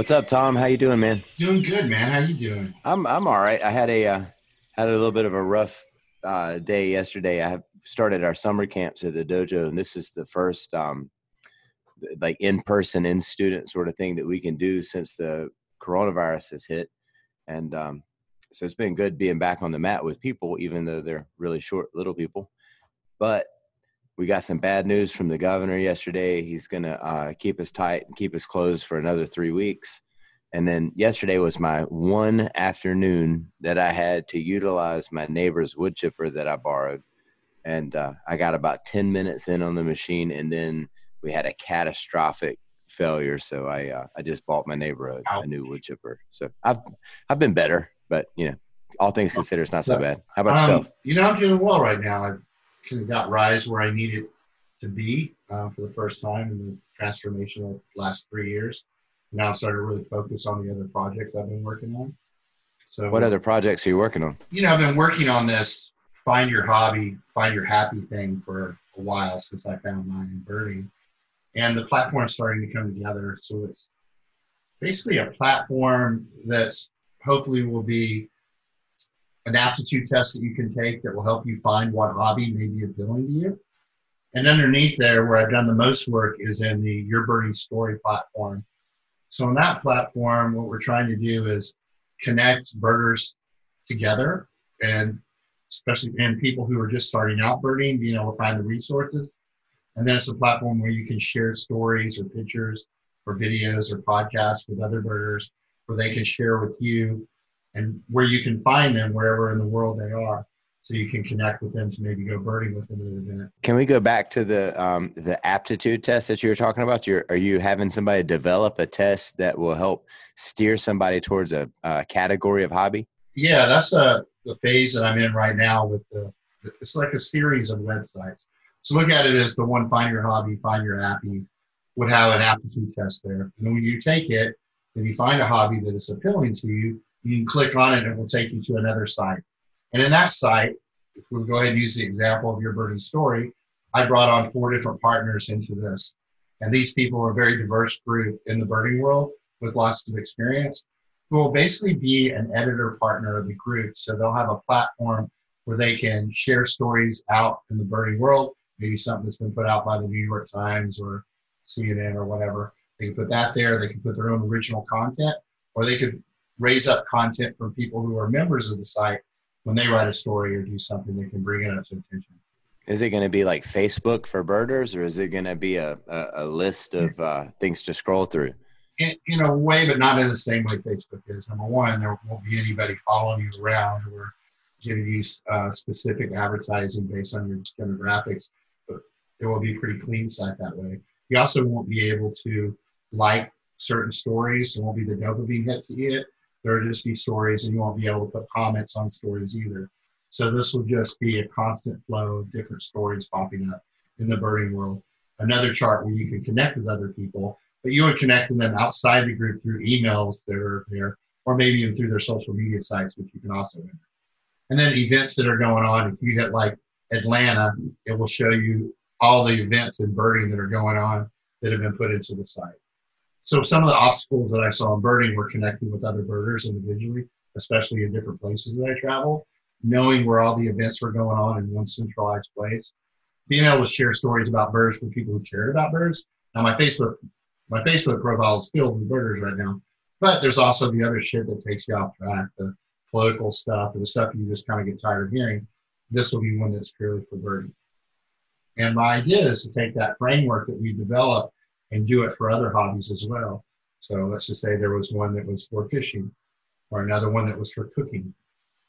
What's up, Tom? How you doing, man? Doing good, man. How you doing? I'm I'm all right. I had a uh, had a little bit of a rough uh, day yesterday. I started our summer camps at the dojo, and this is the first um, like in person, in student sort of thing that we can do since the coronavirus has hit. And um, so it's been good being back on the mat with people, even though they're really short little people. But we got some bad news from the governor yesterday. He's going to uh, keep us tight and keep us closed for another three weeks. And then yesterday was my one afternoon that I had to utilize my neighbor's wood chipper that I borrowed. And uh, I got about 10 minutes in on the machine, and then we had a catastrophic failure. So I uh, I just bought my neighbor a, a, new wood chipper. So I've I've been better, but you know, all things considered, it's not so bad. How about um, yourself? You know, I'm doing well right now. I've kind of got rise where I needed to be uh, for the first time in the transformation of the last three years. Now I'm starting to really focus on the other projects I've been working on. So, what other projects are you working on? You know, I've been working on this find your hobby, find your happy thing for a while since I found mine in birding. And the platform's starting to come together. So it's basically a platform that's hopefully will be an aptitude test that you can take that will help you find what hobby may be appealing to you. And underneath there, where I've done the most work is in the Your Birding Story platform. So on that platform, what we're trying to do is connect birders together and especially and people who are just starting out birding, being able to find the resources. And then it's a platform where you can share stories or pictures or videos or podcasts with other birders where they can share with you and where you can find them wherever in the world they are so you can connect with them to maybe go birding with them at an event. Can we go back to the um, the aptitude test that you were talking about? You're, are you having somebody develop a test that will help steer somebody towards a, a category of hobby? Yeah, that's a the phase that I'm in right now with the. It's like a series of websites. So look at it as the one find your hobby, find your happy would have an aptitude test there. And when you take it, then you find a hobby that is appealing to you, you can click on it and it will take you to another site. And in that site, if we go ahead and use the example of your birding story, I brought on four different partners into this. And these people are a very diverse group in the birding world with lots of experience who will basically be an editor partner of the group. So they'll have a platform where they can share stories out in the birding world, maybe something that's been put out by the New York Times or CNN or whatever. They can put that there. They can put their own original content, or they could raise up content from people who are members of the site when they write a story or do something they can bring it up to attention. Is it going to be like Facebook for birders, or is it going to be a, a, a list of uh, things to scroll through? In, in, a way, but not in the same way Facebook is. Number one, there won't be anybody following you around or giving you uh, specific advertising based on your demographics. But it will be a pretty clean site that way. You also won't be able to like certain stories. It won't be the dopamine hits that you get there will just be stories and you won't be able to put comments on stories either. So this will just be a constant flow of different stories popping up in the birding world. Another chart where you can connect with other people, but you would connect with them outside the group through emails that are there, or maybe even through their social media sites, which you can also enter. And then events that are going on. If you hit like Atlanta, it will show you all the events in birding that are going on that have been put into the site. So some of the obstacles that I saw in birding were connecting with other birders individually, especially in different places that I traveled, knowing where all the events were going on in one centralized place, being able to share stories about birds with people who cared about birds. Now my Facebook, my Facebook profile is filled with birders right now, but there's also the other shit that takes you off track, the political stuff, the stuff you just kind of get tired of hearing. This will be one that's purely for birding. And my idea is to take that framework that we developed and do it for other hobbies as well. So let's just say there was one that was for fishing, or another one that was for cooking,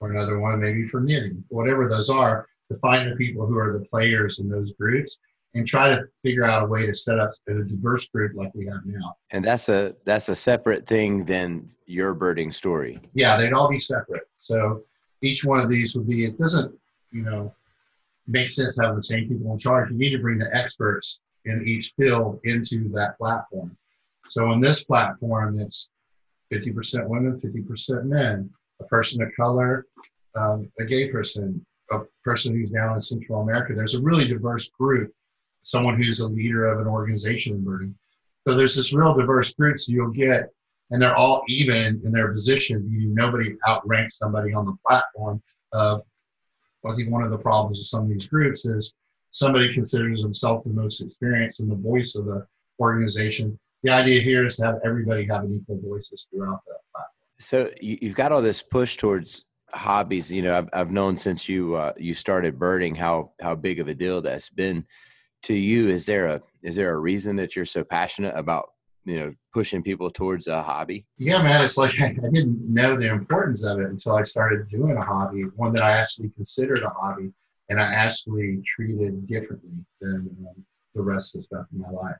or another one maybe for knitting, whatever those are, to find the people who are the players in those groups and try to figure out a way to set up a diverse group like we have now. And that's a that's a separate thing than your birding story. Yeah, they'd all be separate. So each one of these would be it doesn't, you know, make sense having the same people in charge. You need to bring the experts in each field into that platform. So in this platform, it's 50% women, 50% men, a person of color, um, a gay person, a person who's now in Central America. There's a really diverse group, someone who's a leader of an organization in birding. So there's this real diverse group. So you'll get and they're all even in their position. Nobody outranks somebody on the platform of. I think one of the problems with some of these groups is somebody considers themselves the most experienced and the voice of the organization. The idea here is to have everybody have an equal voices throughout that platform. So you've got all this push towards hobbies. You know, I've, I've known since you uh, you started birding how how big of a deal that's been to you. Is there a is there a reason that you're so passionate about you know pushing people towards a hobby yeah man it's like i didn't know the importance of it until i started doing a hobby one that i actually considered a hobby and i actually treated differently than um, the rest of the stuff in my life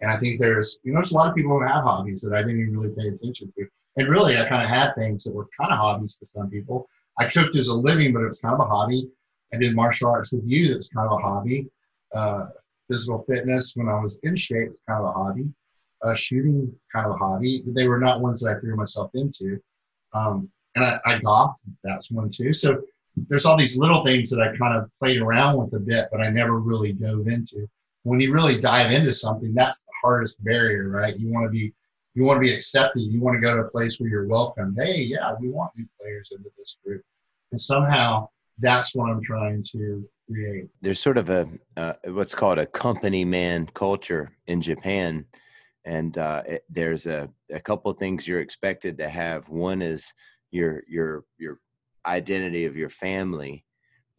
and i think there's you know there's a lot of people who have hobbies that i didn't even really pay attention to and really i kind of had things that were kind of hobbies to some people i cooked as a living but it was kind of a hobby i did martial arts with you that was kind of a hobby uh, physical fitness when i was in shape was kind of a hobby uh, shooting kind of a hobby. They were not ones that I threw myself into. Um, and I, I golf, that's one too. So there's all these little things that I kind of played around with a bit, but I never really dove into. When you really dive into something, that's the hardest barrier, right? You want to be you want to be accepted. You want to go to a place where you're welcome. Hey, yeah, we want new players into this group, and somehow that's what I'm trying to create. There's sort of a uh, what's called a company man culture in Japan and uh, it, there's a, a couple things you're expected to have one is your your your identity of your family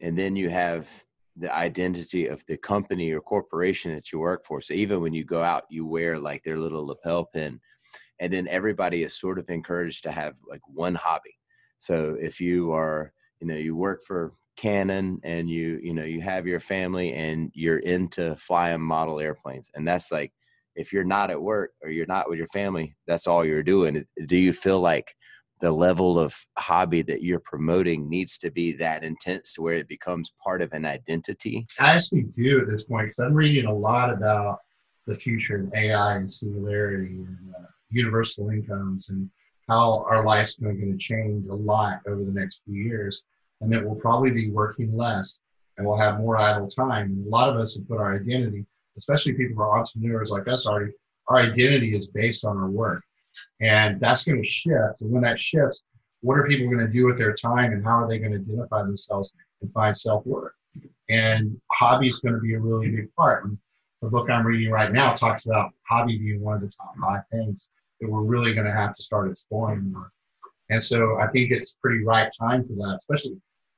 and then you have the identity of the company or corporation that you work for so even when you go out you wear like their little lapel pin and then everybody is sort of encouraged to have like one hobby so if you are you know you work for canon and you you know you have your family and you're into flying model airplanes and that's like if you're not at work or you're not with your family, that's all you're doing. Do you feel like the level of hobby that you're promoting needs to be that intense to where it becomes part of an identity? I actually do at this point because I'm reading a lot about the future of AI and singularity and uh, universal incomes and how our life's going to change a lot over the next few years, and that we'll probably be working less and we'll have more idle time. And a lot of us have put our identity especially people who are entrepreneurs like us, our, our identity is based on our work. And that's going to shift. And when that shifts, what are people going to do with their time and how are they going to identify themselves and find self worth? And hobby is going to be a really big part. And the book I'm reading right now talks about hobby being one of the top five things that we're really going to have to start exploring more. And so I think it's pretty right time for that, especially,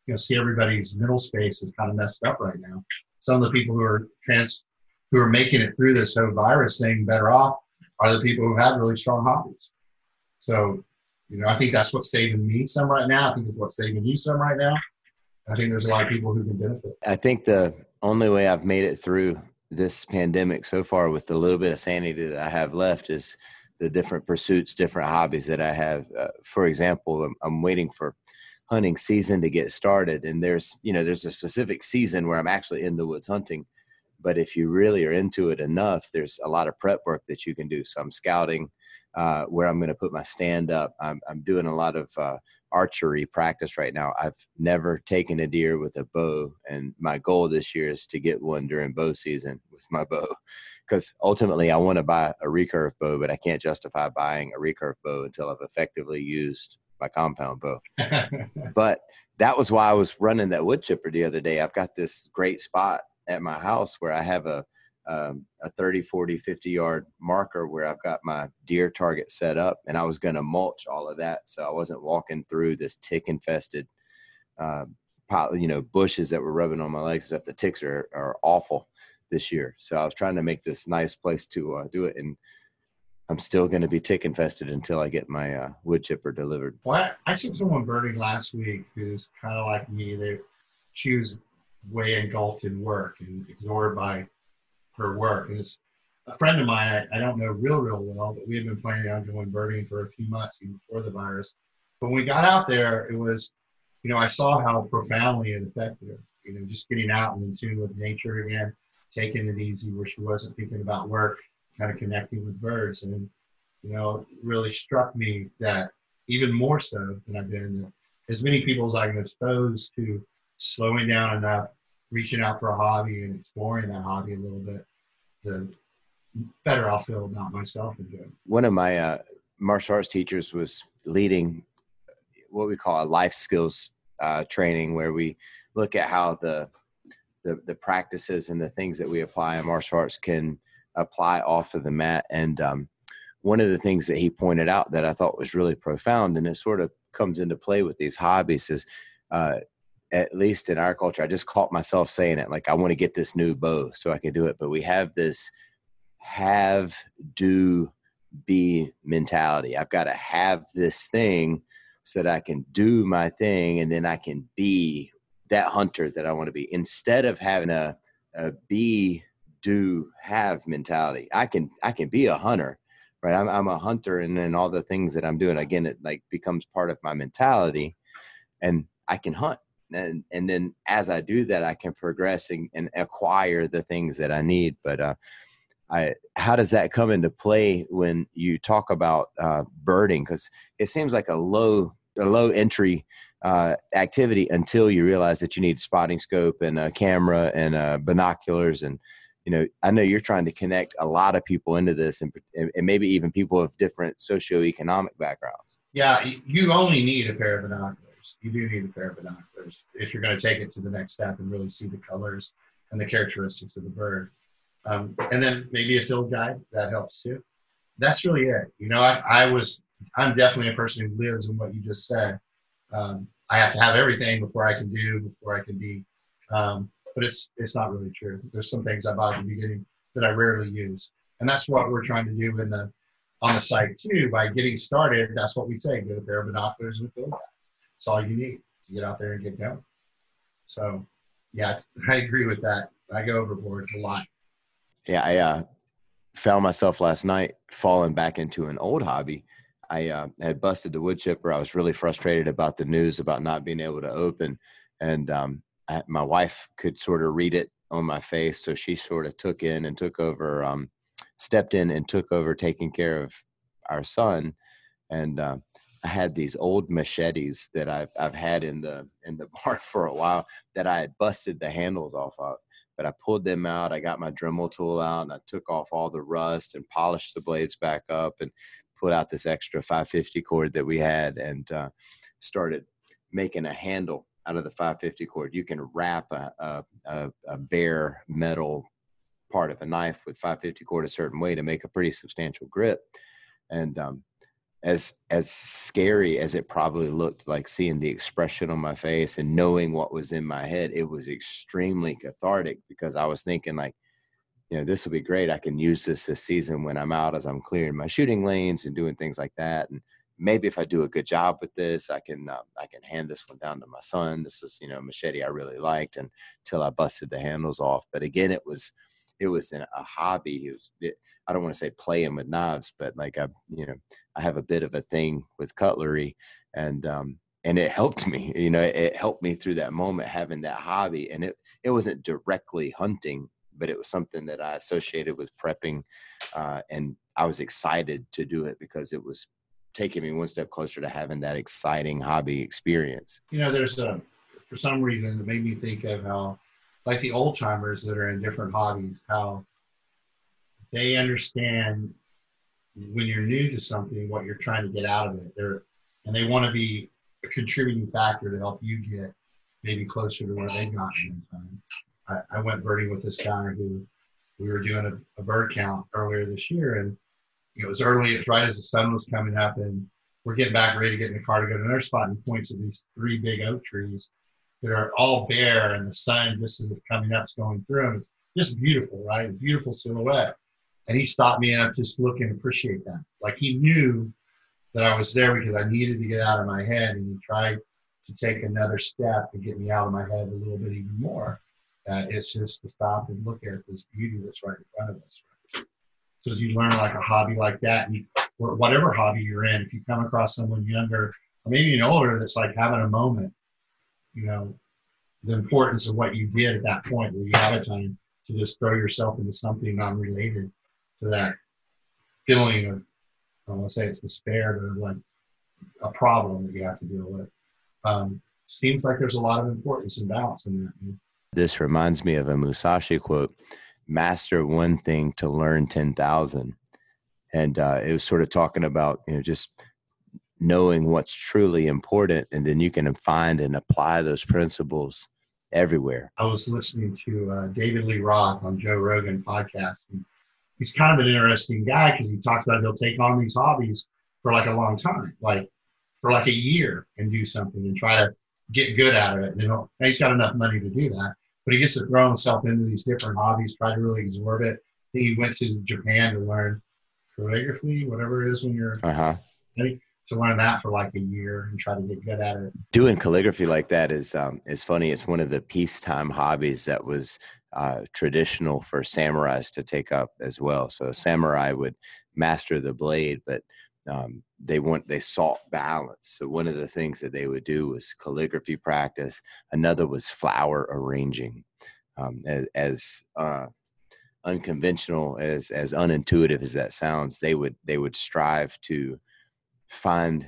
you know, see everybody's middle space is kind of messed up right now. Some of the people who are trans who are making it through this whole virus thing better off are the people who have really strong hobbies. So, you know, I think that's what's saving me some right now. I think it's what's saving you some right now. I think there's a lot of people who can benefit. I think the only way I've made it through this pandemic so far with the little bit of sanity that I have left is the different pursuits, different hobbies that I have. Uh, for example, I'm, I'm waiting for hunting season to get started and there's you know there's a specific season where i'm actually in the woods hunting but if you really are into it enough there's a lot of prep work that you can do. So i'm scouting uh, where i'm going to put my stand up. I'm, I'm doing a lot of uh, archery practice right now. I've never taken a deer with a bow and my goal this year is to get one during bow season with my bow because ultimately i want to buy a recurve bow but i can't justify buying a recurve bow until i've effectively used my compound bow. But that was why i was running that wood chipper the other day. I've got this great spot at my house where I have a um, a 30, 40, 50 yard marker where I've got my deer target set up and I was going to mulch all of that. So I wasn't walking through this tick infested, uh, you know, bushes that were rubbing on my legs except the ticks are, are awful this year. So I was trying to make this nice place to uh, do it. And I'm still going to be tick infested until I get my uh, wood chipper delivered. Well, I, I seen someone birding last week who's kind of like me. They, she was way engulfed in work and ignored by her work. And it's a friend of mine I, I don't know real, real well, but we had been planning on going birding for a few months even before the virus. But when we got out there, it was, you know, I saw how profoundly it affected her. You know, just getting out and in tune with nature again, taking it easy where she wasn't thinking about work, kind of connecting with birds. And, you know, really struck me that even more so than I've been, as many people as I can expose to slowing down enough, reaching out for a hobby and exploring that hobby a little bit, the better I'll feel about myself and doing. One of my uh, martial arts teachers was leading what we call a life skills uh, training, where we look at how the, the the practices and the things that we apply in martial arts can apply off of the mat. And um, one of the things that he pointed out that I thought was really profound, and it sort of comes into play with these hobbies, is uh, at least in our culture, I just caught myself saying it like I want to get this new bow so I can do it. But we have this have, do, be mentality. I've got to have this thing so that I can do my thing and then I can be that hunter that I want to be instead of having a, a be, do, have mentality. I can I can be a hunter, right? I'm I'm a hunter and then all the things that I'm doing again it like becomes part of my mentality and I can hunt and and then as I do that, I can progress and, and acquire the things that I need. But uh, I, how does that come into play when you talk about uh, birding? Because it seems like a low a low entry uh, activity until you realize that you need spotting scope and a camera and uh, binoculars and you know i know you're trying to connect a lot of people into this and, and maybe even people of different socioeconomic backgrounds yeah you only need a pair of binoculars binoculars. You do need a pair of binoculars if you're going to take it to the next step and really see the colors and the characteristics of the bird. Um, and then maybe a field guide that helps too. That's really it. You know, I, I was, I'm definitely a person who lives in what you just said. Um, I have to have everything before I can do, before I can be. Um, but it's it's not really true. There's some things I bought at the beginning that I rarely use, and that's what we're trying to do in the on the site too. By getting started, that's what we say: get a pair of binoculars and a field guide. It's all you need to get out there and get going. So, yeah, I agree with that. I go overboard a lot. Yeah, I uh, found myself last night falling back into an old hobby. I uh, had busted the wood chipper. I was really frustrated about the news about not being able to open, and um, I, my wife could sort of read it on my face, so she sort of took in and took over, um, stepped in and took over taking care of our son, and uh, I had these old machetes that I've I've had in the in the barn for a while that I had busted the handles off of. But I pulled them out. I got my Dremel tool out and I took off all the rust and polished the blades back up and put out this extra 550 cord that we had and uh, started making a handle out of the 550 cord. You can wrap a, a, a, a bare metal part of a knife with 550 cord a certain way to make a pretty substantial grip. And um, as as scary as it probably looked like seeing the expression on my face and knowing what was in my head it was extremely cathartic because i was thinking like you know this will be great. I can use this this season when i'm out as i'm clearing my shooting lanes and doing things like that and maybe if i do a good job with this i can uh, i can hand this one down to my son. This is you know machete i really liked until i busted the handles off. But again it was it was a hobby. Was, it, I don't want to say playing with knives, but like I, you know, I have a bit of a thing with cutlery, and um, and it helped me. You know, it helped me through that moment having that hobby, and it it wasn't directly hunting, but it was something that I associated with prepping, uh, and I was excited to do it because it was taking me one step closer to having that exciting hobby experience. You know, there's a for some reason it made me think of how like the old timers that are in different hobbies, how they understand when you're new to something what you're trying to get out of it. They're and they want to be a contributing factor to help you get maybe closer to where they've gotten. I, I went birding with this guy who we were doing a, a bird count earlier this year, and it was early. It was right as the sun was coming up, and we're getting back ready to get in the car to go to another spot. And points of these three big oak trees that are all bare and the sun just as it's coming up is going through them. It's just beautiful, right? A beautiful silhouette. And he stopped me and I just look and appreciate that. Like he knew that I was there because I needed to get out of my head and he tried to take another step to get me out of my head a little bit even more. Uh, it's just to stop and look at this beauty that's right in front of us. Right? So as you learn like a hobby like that, and you, or whatever hobby you're in, if you come across someone younger or maybe even older that's like having a moment you know, the importance of what you did at that point where you had a time to just throw yourself into something unrelated to that feeling of, I want to say it's despair, but like a problem that you have to deal with. Um, seems like there's a lot of importance and balance in that. This reminds me of a Musashi quote master one thing to learn 10,000. and uh, it was sort of talking about you know just knowing what's truly important, and then you can find and apply those principles everywhere. I was listening to uh, David Lee Roth on Joe Rogan podcast, and he's kind of an interesting guy because he talks about he'll take on these hobbies for like a long time, like for like a year, and do something and try to get good at it. You know, he's got enough money to do that, but he gets to throw himself into these different hobbies, try to really absorb it. He went to Japan to learn calligraphy, whatever it is when you're uh-huh. To learn that for like a year and try to get good at it. Doing calligraphy like that is um, is funny. It's one of the peacetime hobbies that was uh, traditional for samurais to take up as well. So a samurai would master the blade, but um, they want they sought balance. So one of the things that they would do was calligraphy practice. Another was flower arranging. Um, as, as uh, unconventional as as unintuitive as that sounds, they would they would strive to find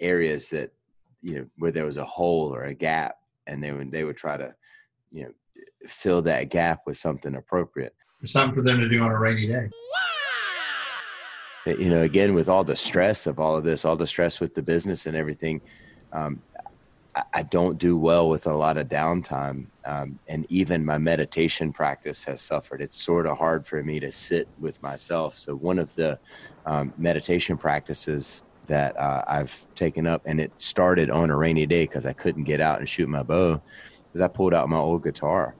areas that you know where there was a hole or a gap, and they would they would try to you know fill that gap with something appropriate. something for them to do on a rainy day you know, again, with all the stress of all of this, all the stress with the business and everything, um, I, I, don't do well with a lot of downtime. Um, and even my meditation practice has suffered. It's sort of hard for me to sit with myself. So, one of the um, meditation practices that uh, I've taken up, and it started on a rainy day because I couldn't get out and shoot my bow, because I pulled out my old guitar.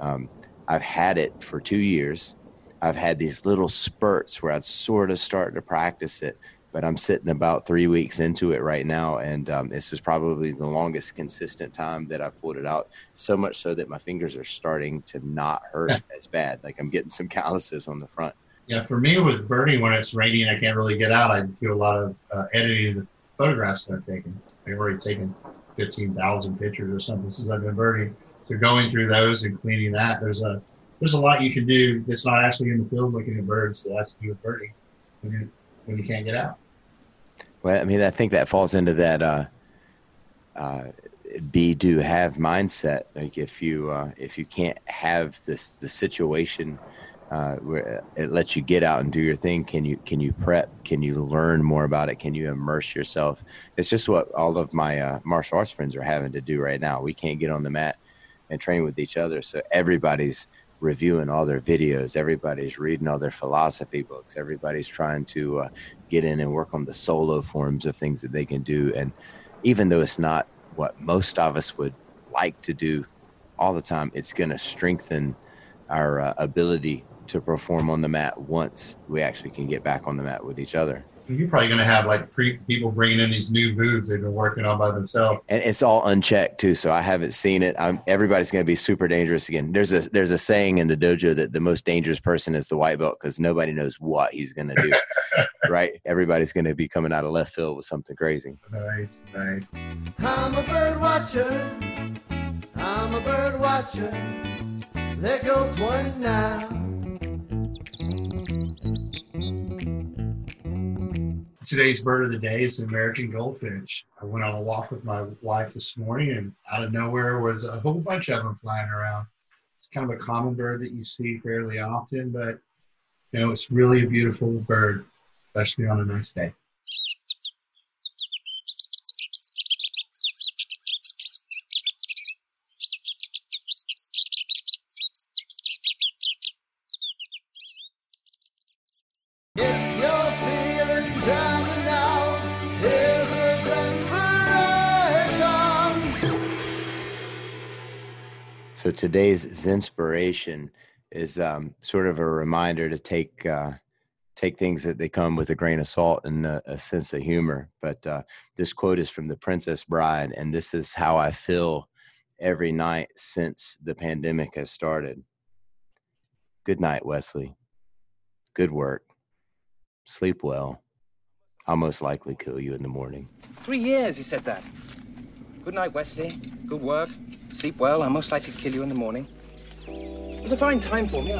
Um, I've had it for two years I've had these little spurts where I'd sort of start to practice it, but I'm sitting about three weeks into it right now, and um, this is probably the longest consistent time that I've pulled it out. So much so that my fingers are starting to not hurt as bad. Like I'm getting some calluses on the front. Yeah, for me with birding, when it's raining, I can't really get out. I do a lot of uh, editing the photographs that I've taken. I've already taken 15,000 pictures or something since I've been birding. So going through those and cleaning that, there's a there's a lot you can do that's not actually in the field looking at birds that has to do with birding when you when you can't get out. Well, I mean, I think that falls into that uh, uh, be do have mindset. Like if you uh, if you can't have this the situation uh, where it lets you get out and do your thing, can you can you prep? Can you learn more about it? Can you immerse yourself? It's just what all of my uh, martial arts friends are having to do right now. We can't get on the mat and train with each other, so everybody's reviewing all their videos. Everybody's reading all their philosophy books. Everybody's trying to uh, get in and work on the solo forms of things that they can do. And even though it's not what most of us would like to do all the time, it's going to strengthen our uh, ability to perform on the mat once we actually can get back on the mat with each other. You're probably going to have like pre- people bringing in these new moves they've been working on by themselves. And it's all unchecked too so i haven't seen it. I'm, everybody's going to be super dangerous again. There's a there's a saying in the dojo that the most dangerous person is the white belt because nobody knows what he's going to do right? Everybody's going to be coming out of left field with something crazy. Nice nice. I'm a bird watcher. I'm a bird watcher. There goes one now today's bird of the day is the American goldfinch. I went on a walk with my wife this morning, and out of nowhere was a whole bunch of them flying around. It's kind of a common bird that you see fairly often, but you know, it's really a beautiful bird, especially on a nice day. So today's inspiration is um, sort of a reminder to take uh, take things that they come with a grain of salt and a, a sense of humor. But uh, this quote is from The Princess Bride, and this is how I feel every night since the pandemic has started. Good night, Westley. Good work. Sleep well. I'll most likely kill you in the morning. Three years, he said that. Good night, Westley. Good work. Sleep well. I'm most likely to kill you in the morning. It was a fine time for me.